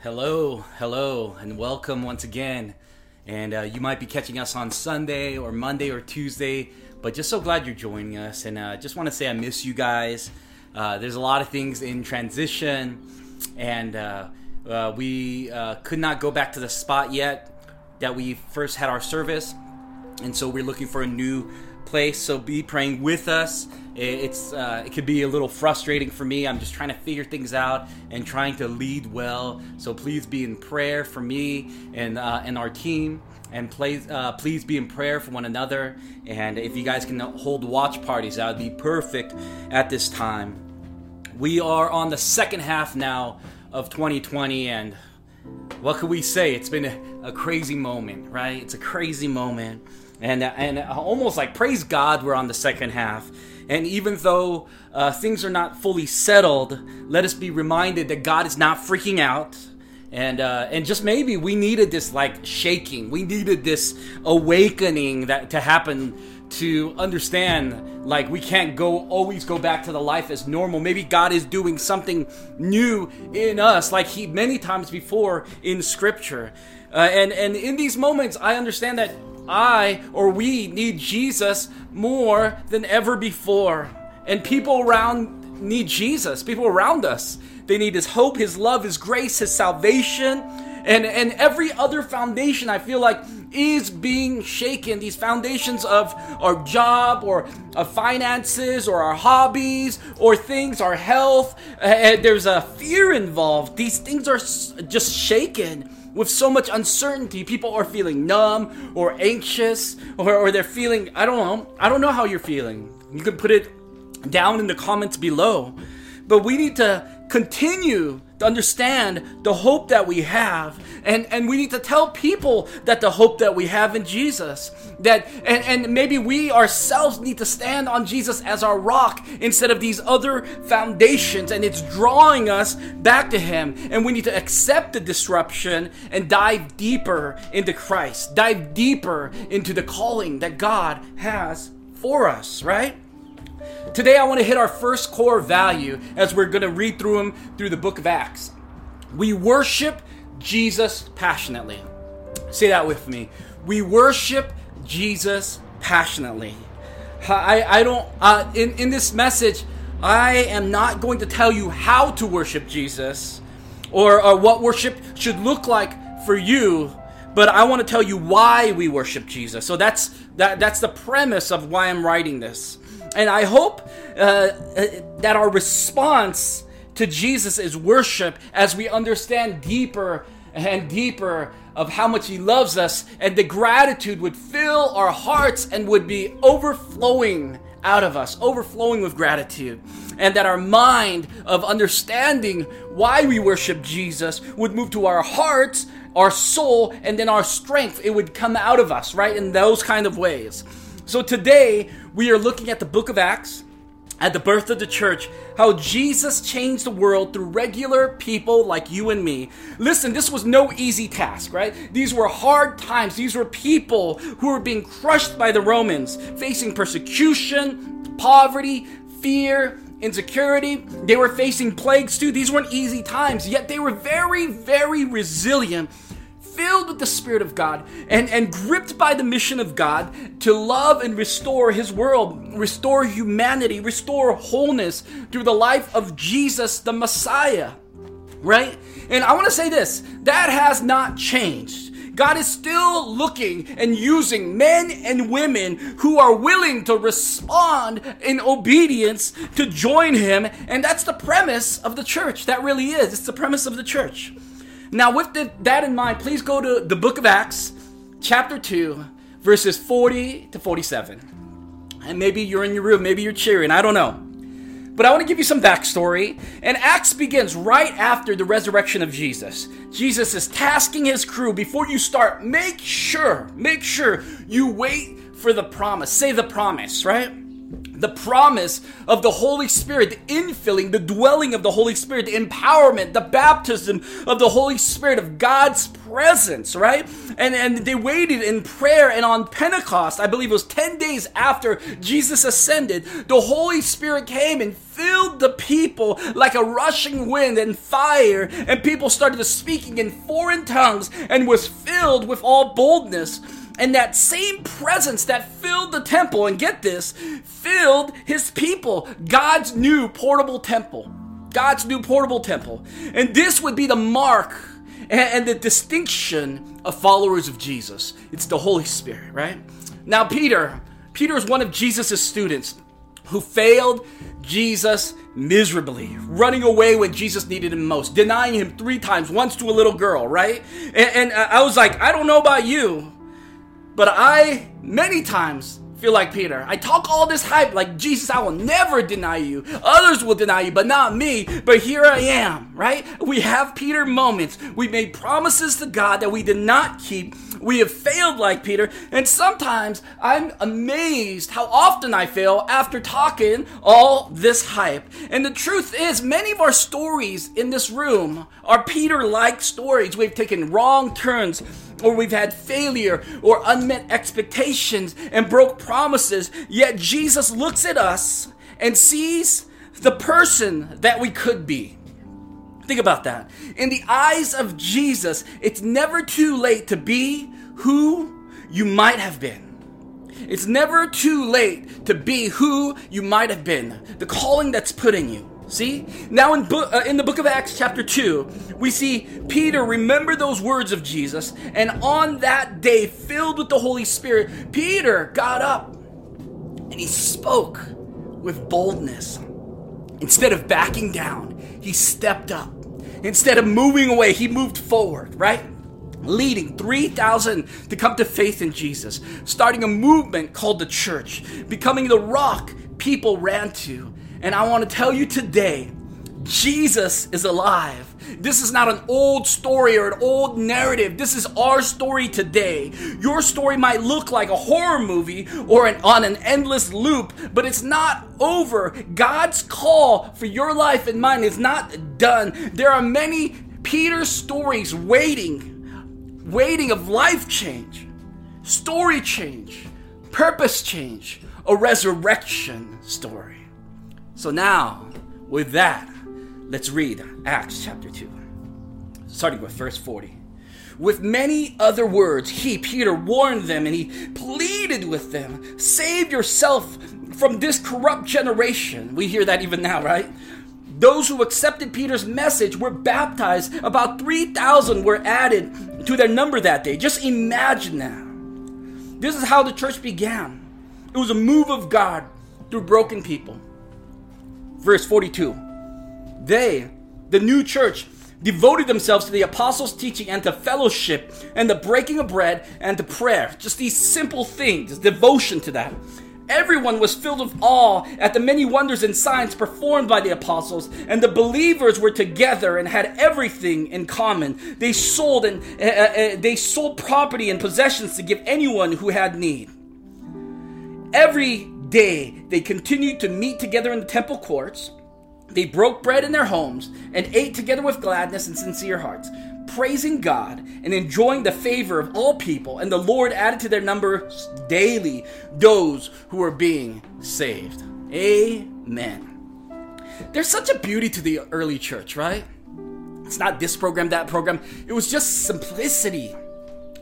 Hello, hello, and welcome once again. And uh, you might be catching us on Sunday or Monday or Tuesday, but just so glad you're joining us. And uh, just want to say I miss you guys. Uh, there's a lot of things in transition, and uh, uh, we uh, could not go back to the spot yet that we first had our service. And so we're looking for a new place. So be praying with us. It's uh, it could be a little frustrating for me. I'm just trying to figure things out and trying to lead well. So please be in prayer for me and uh, and our team. And please, uh, please be in prayer for one another. And if you guys can hold watch parties, that would be perfect at this time. We are on the second half now of 2020, and what could we say? It's been a, a crazy moment, right? It's a crazy moment and and almost like praise God we're on the second half. And even though uh, things are not fully settled, let us be reminded that God is not freaking out. And uh, and just maybe we needed this like shaking. We needed this awakening that to happen to understand like we can't go always go back to the life as normal maybe god is doing something new in us like he many times before in scripture uh, and and in these moments i understand that I or we need Jesus more than ever before. And people around need Jesus. People around us. They need his hope, his love, his grace, his salvation. And, and every other foundation I feel like is being shaken. These foundations of our job or of finances or our hobbies or things, our health. And there's a fear involved. These things are just shaken with so much uncertainty, people are feeling numb or anxious, or, or they're feeling, I don't know, I don't know how you're feeling. You can put it down in the comments below. But we need to continue to understand the hope that we have. And and we need to tell people that the hope that we have in Jesus that and and maybe we ourselves need to stand on Jesus as our rock instead of these other foundations. And it's drawing us back to him. And we need to accept the disruption and dive deeper into Christ. Dive deeper into the calling that God has for us right Today, I want to hit our first core value as we're going to read through them through the book of Acts. We worship Jesus passionately. Say that with me. We worship Jesus passionately. I, I don't, uh, in, in this message, I am not going to tell you how to worship Jesus or, or what worship should look like for you, but I want to tell you why we worship Jesus. So that's that, that's the premise of why I'm writing this. And I hope uh, uh, that our response to Jesus is worship as we understand deeper and deeper of how much He loves us, and the gratitude would fill our hearts and would be overflowing out of us, overflowing with gratitude. And that our mind of understanding why we worship Jesus would move to our hearts, our soul, and then our strength. It would come out of us, right? In those kind of ways. So today, we are looking at the book of Acts, at the birth of the church, how Jesus changed the world through regular people like you and me. Listen, this was no easy task, right? These were hard times. These were people who were being crushed by the Romans, facing persecution, poverty, fear, insecurity. They were facing plagues too. These weren't easy times, yet they were very, very resilient filled with the Spirit of God and, and gripped by the mission of God to love and restore His world, restore humanity, restore wholeness through the life of Jesus, the Messiah. Right? And I want to say this that has not changed. God is still looking and using men and women who are willing to respond in obedience to join Him. And that's the premise of the church. That really is. It's the premise of the church. Now, with the, that in mind, please go to the book of Acts, chapter 2, verses 40 to 47. And maybe you're in your room, maybe you're cheering, I don't know. But I want to give you some backstory. And Acts begins right after the resurrection of Jesus. Jesus is tasking his crew before you start, make sure, make sure you wait for the promise. Say the promise, right? The promise of the Holy Spirit, the infilling, the dwelling of the Holy Spirit, the empowerment, the baptism of the Holy Spirit, of God's presence, right? And, and they waited in prayer, and on Pentecost, I believe it was 10 days after Jesus ascended, the Holy Spirit came and filled the people like a rushing wind and fire, and people started speaking in foreign tongues and was filled with all boldness. And that same presence that filled the temple, and get this, filled his people, God's new portable temple. God's new portable temple. And this would be the mark and, the distinction of followers of Jesus. It's the Holy Spirit, right? Now, Peter, Peter is one of Jesus' students who failed Jesus miserably, running away when Jesus needed him most, denying him three times, once to a little girl, right? And, and I was like, I don't know about you, but I, many times, feel like Peter. I talk all this hype like Jesus, I will never deny you. Others will deny you, but not me. But here I am, right? We have Peter moments. We made promises to God that we did not keep. We have failed like Peter, and sometimes I'm amazed how often I fail after talking all this hype. And the truth is, many of our stories in this room are Peter like stories. We've taken wrong turns or we've had failure or unmet expectations and broke promises, yet Jesus looks at us and sees the person that we could be. Think about that. In the eyes of Jesus, it's never too late to be who you might have been. It's never too late to be who you might have been, the calling that's put in you. See? Now in, uh, in the book of Acts, chapter 2, we see Peter remember those words of Jesus, and on that day, filled with the Holy Spirit, Peter got up and he spoke with boldness. Instead of backing down, he stepped up. Instead of moving away, he moved forward, right? leading 3,000 to come to faith in Jesus, starting a movement called the church, becoming the rock people ran to, and I want to tell you today Jesus is alive. This is not an old story or an old narrative. This is our story today. Your story might look like a horror movie or an, on an endless loop, but it's not over. God's call for your life and mine is not done. There are many Peter stories waiting, waiting of life change, story change, purpose change, a resurrection story. So now, with that, let's read Acts chapter 2, starting with verse 40. With many other words, he, Peter, warned them and he pleaded with them Save yourself from this corrupt generation. We hear that even now, right? Those who accepted Peter's message were baptized. About 3,000 were added to their number that day. Just imagine that. This is how the church began it was a move of God through broken people. Verse 42 They, the new church, devoted themselves to the apostles' teaching and to fellowship and the breaking of bread and to prayer. Just these simple things, devotion to that. Everyone was filled with awe at the many wonders and signs performed by the apostles, and the believers were together and had everything in common. They sold and uh, uh, they sold property and possessions to give anyone who had need. Every day they continued to meet together in the temple courts. They broke bread in their homes and ate together with gladness and sincere hearts, praising God and enjoying the favor of all people. And the Lord added to their number daily those who were being saved. Amen. There's such a beauty to the early church, right? It's not this program, that program. It was just simplicity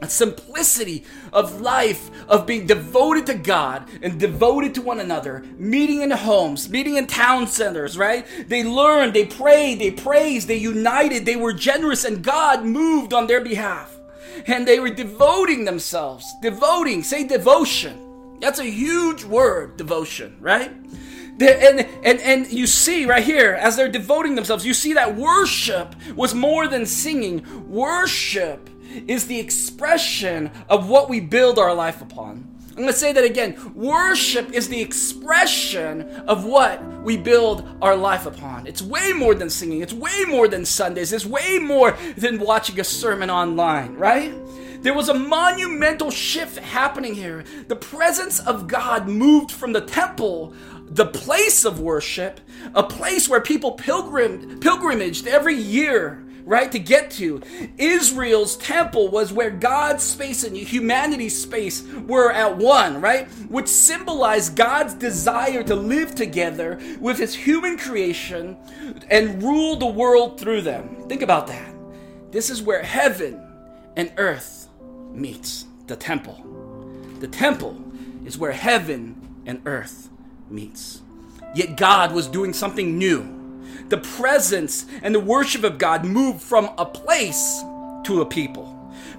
simplicity of life of being devoted to God and devoted to one another, meeting in homes, meeting in town centers, right? They learned, they prayed, they praised, they united, they were generous, and God moved on their behalf. And they were devoting themselves, devoting, say devotion. That's a huge word, devotion, right? And, and, and you see right here, as they're devoting themselves, you see that worship was more than singing. Worship is the expression of what we build our life upon. I'm going to say that again. Worship is the expression of what we build our life upon. It's way more than singing. It's way more than Sundays. It's way more than watching a sermon online, right? There was a monumental shift happening here. The presence of God moved from the temple, the place of worship, a place where people pilgrim, pilgrimaged every year right? To get to. Israel's temple was where God's space and humanity's space were at one, right? Which symbolized God's desire to live together with his human creation and rule the world through them. Think about that. This is where heaven and earth meets the temple. The temple is where heaven and earth meets. Yet God was doing something new. The presence and the worship of God moved from a place to a people.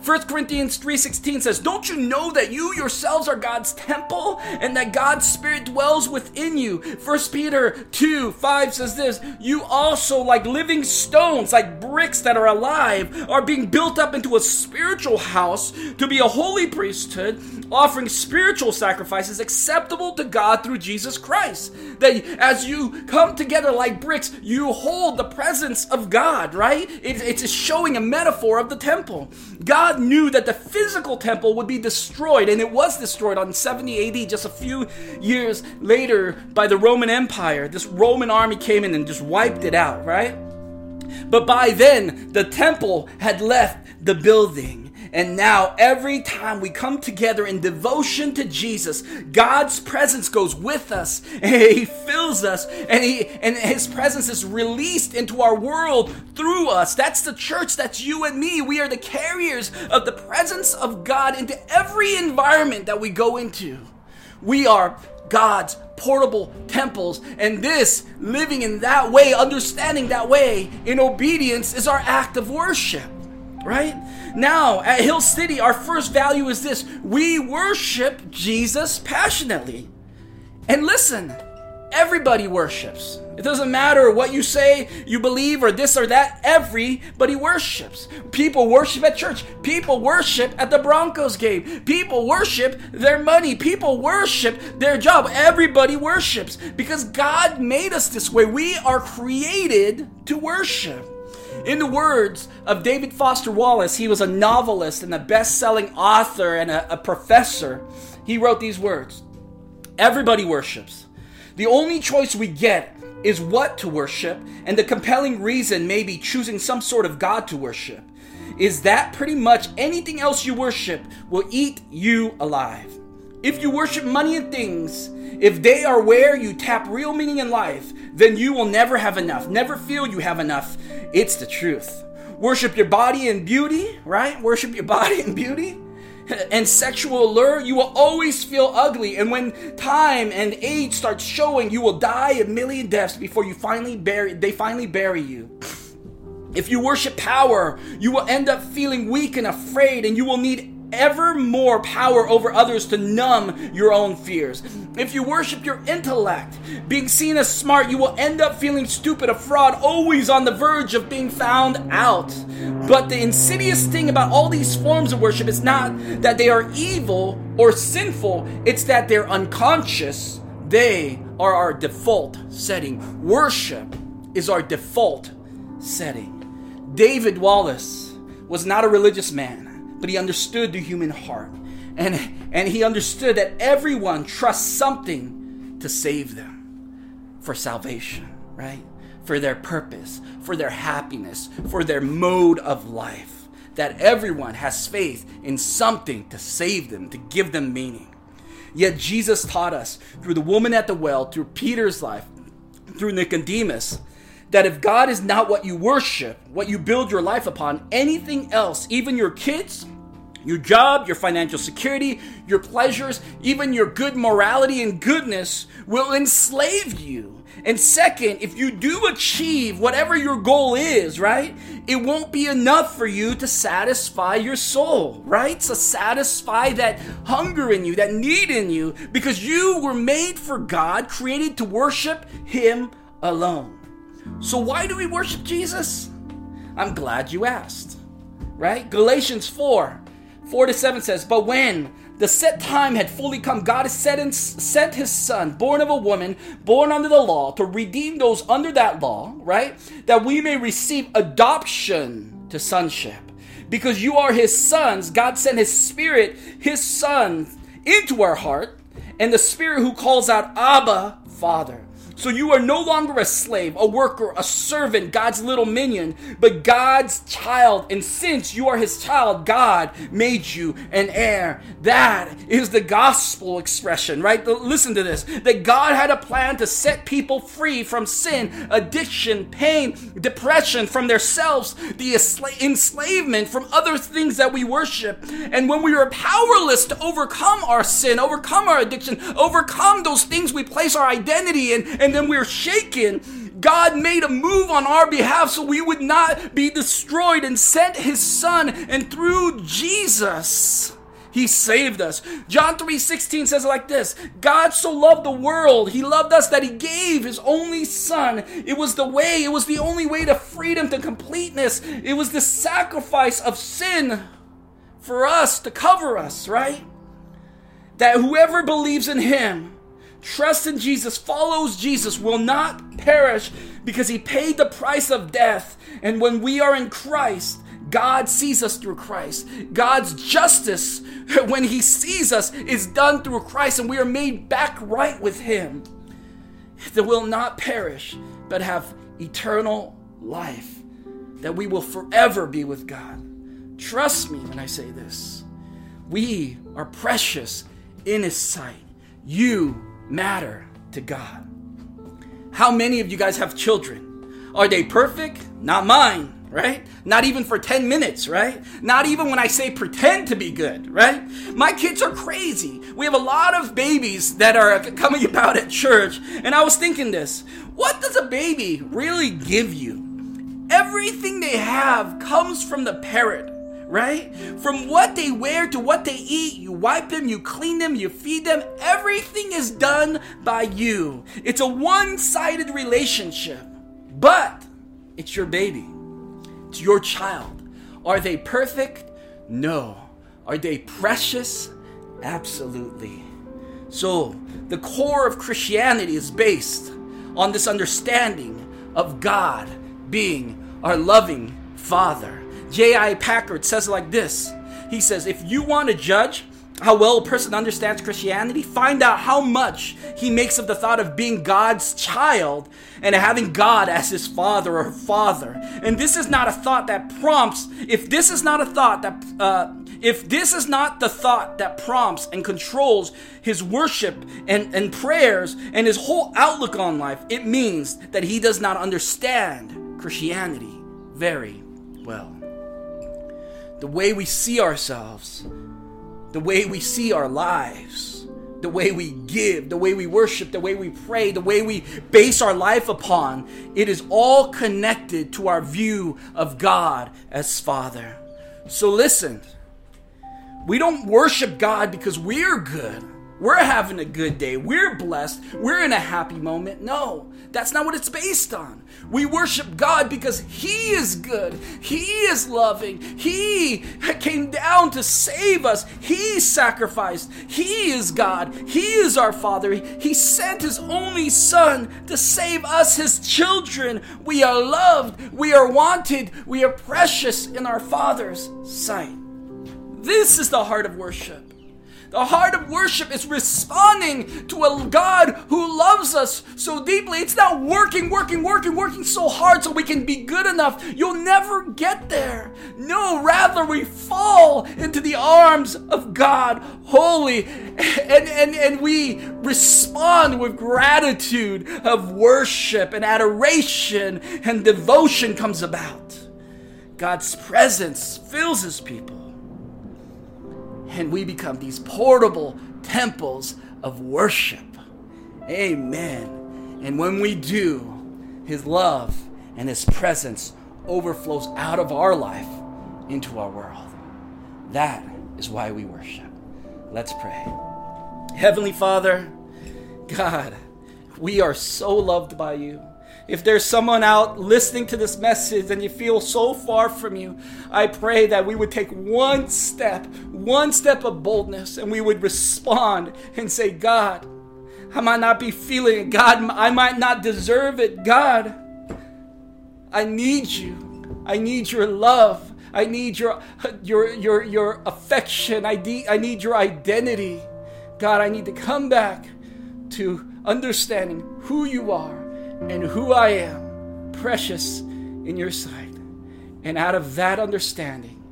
1 Corinthians 3:16 says, "Don't you know that you yourselves are God's temple and that God's spirit dwells within you?" 1 Peter 2:5 says this, "You also like living stones, like bricks that are alive, are being built up into a spiritual house to be a holy priesthood, offering spiritual sacrifices acceptable to God through Jesus Christ." That as you come together like bricks, you hold the presence of God, right? it's showing a metaphor of the temple. God knew that the physical temple would be destroyed, and it was destroyed on 70 AD, just a few years later, by the Roman Empire. This Roman army came in and just wiped it out, right? But by then, the temple had left the building. And now, every time we come together in devotion to Jesus, God's presence goes with us, He fills us, and He and His presence is released into our world through us. That's the church. That's you and me. We are the carriers of the presence of God into every environment that we go into. We are God's portable temples, and this living in that way, understanding that way in obedience, is our act of worship right? Now, at Hill City, our first value is this we worship Jesus passionately. And listen, everybody worships. It doesn't matter what you say, you believe, or this or that, everybody worships. People worship at church. People worship at the Broncos game. People worship their money. People worship their job. Everybody worships because God made us this way. We are created to worship. In the words of David Foster Wallace, he was a novelist and a best selling author and a, a professor. He wrote these words Everybody worships. The only choice we get is what to worship, and the compelling reason may be choosing some sort of God to worship. Is that pretty much anything else you worship will eat you alive? If you worship money and things, if they are where you tap real meaning in life, then you will never have enough. Never feel you have enough. It's the truth. Worship your body and beauty, right? Worship your body and beauty. And sexual allure, you will always feel ugly. And when time and age starts showing, you will die a million deaths before you finally bury they finally bury you. If you worship power, you will end up feeling weak and afraid, and you will need ever more power over others to numb your own fears. If you worship your intellect, being seen as smart, you will end up feeling stupid, a fraud, always on the verge of being found out. But the insidious thing about all these forms of worship is not that they are evil or sinful, it's that they're unconscious. They are our default setting. Worship is our default setting. David Wallace was not a religious man but he understood the human heart. And, and he understood that everyone trusts something to save them for salvation, right? For their purpose, for their happiness, for their mode of life. That everyone has faith in something to save them, to give them meaning. Yet Jesus taught us through the woman at the well, through Peter's life, through Nicodemus, that if God is not what you worship, what you build your life upon, anything else, even your kids, your job, your financial security, your pleasures, even your good morality and goodness will enslave you. And second, if you do achieve whatever your goal is, right, it won't be enough for you to satisfy your soul, right? To satisfy that hunger in you, that need in you, because you were made for God, created to worship Him alone. So, why do we worship Jesus? I'm glad you asked, right? Galatians 4 4 to 7 says, But when the set time had fully come, God has sent his son, born of a woman, born under the law, to redeem those under that law, right? That we may receive adoption to sonship. Because you are his sons, God sent his spirit, his son, into our heart, and the spirit who calls out, Abba, Father. So you are no longer a slave, a worker, a servant, God's little minion, but God's child. And since you are his child, God made you an heir. That is the gospel expression, right? Listen to this that God had a plan to set people free from sin, addiction, pain, depression, from themselves, the enslavement from other things that we worship. And when we are powerless to overcome our sin, overcome our addiction, overcome those things we place our identity in, and then we're shaken. God made a move on our behalf so we would not be destroyed and sent his son and through Jesus he saved us. John 3:16 says it like this. God so loved the world. He loved us that he gave his only son. It was the way, it was the only way to freedom to completeness. It was the sacrifice of sin for us to cover us, right? That whoever believes in him trusts in Jesus, follows Jesus, will not perish because he paid the price of death. And when we are in Christ, God sees us through Christ. God's justice, when he sees us, is done through Christ, and we are made back right with him. That will not perish, but have eternal life. That we will forever be with God. Trust me when I say this. We are precious in his sight. You matter to God. How many of you guys have children? Are they perfect? Not mine, right? Not even for 10 minutes, right? Not even when I say pretend to be good, right? My kids are crazy. We have a lot of babies that are coming about at church, and I was thinking this what does a baby really give you? Everything they have comes from the parent right? From what they wear to what they eat, you wipe them, you clean them, you feed them. Everything is done by you. It's a one sided relationship, but it's your baby, it's your child. Are they perfect? No. Are they precious? Absolutely. So, the core of Christianity is based on this understanding of God being our loving Father. J.I. Packer says it like this He says, If you want to judge how well a person understands Christianity, find out how much he makes of the thought of being God's child and having God as his father or father. And this is not a thought that prompts, if this is not a thought that, uh, if this is not the thought that prompts and controls his worship and, and prayers and his whole outlook on life, it means that he does not understand Christianity very well the way we see ourselves, the way we see our lives, the way we give, the way we worship, the way we pray, the way we base our life upon, it is all connected to our view of God as Father. So listen, we don't worship God because we're good. We're having a good day. We're blessed. We're in a happy moment. No, that's not what it's based on. We worship God because He is good. He is loving. He came down to save us. He sacrificed. He is God. He is our Father. He sent His only Son to save us, His children. We are loved. We are wanted. We are precious in our Father's sight. This is the heart of worship. The heart of worship is responding to a God who loves us so deeply. It's not working, working, working, working so hard so we can be good enough. You'll never get there. No, rather we fall into the arms of God, holy, and, and, and we respond with gratitude of worship and adoration and devotion comes about. God's presence fills his people and we become these portable temples of worship. Amen. And when we do, His love and His presence overflows out of our life into our world. That is why we worship. Let's pray. Heavenly Father, God, we are so loved by you. If there's someone out listening to this message and you feel so far from you, I pray that we would take one step, one step of boldness, and we would respond and say, God, I might not be feeling it. God, I might not deserve it. God, I need you. I need your love. I need your your your your affection. I need I need your identity. God, I need to come back to understanding who you are and who I am, precious in your sight. And out of that understanding,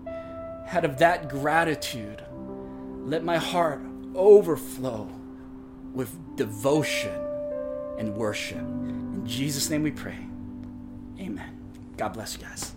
out of that gratitude, let my heart overflow with devotion and worship. In Jesus' name we pray. Amen. God bless you guys.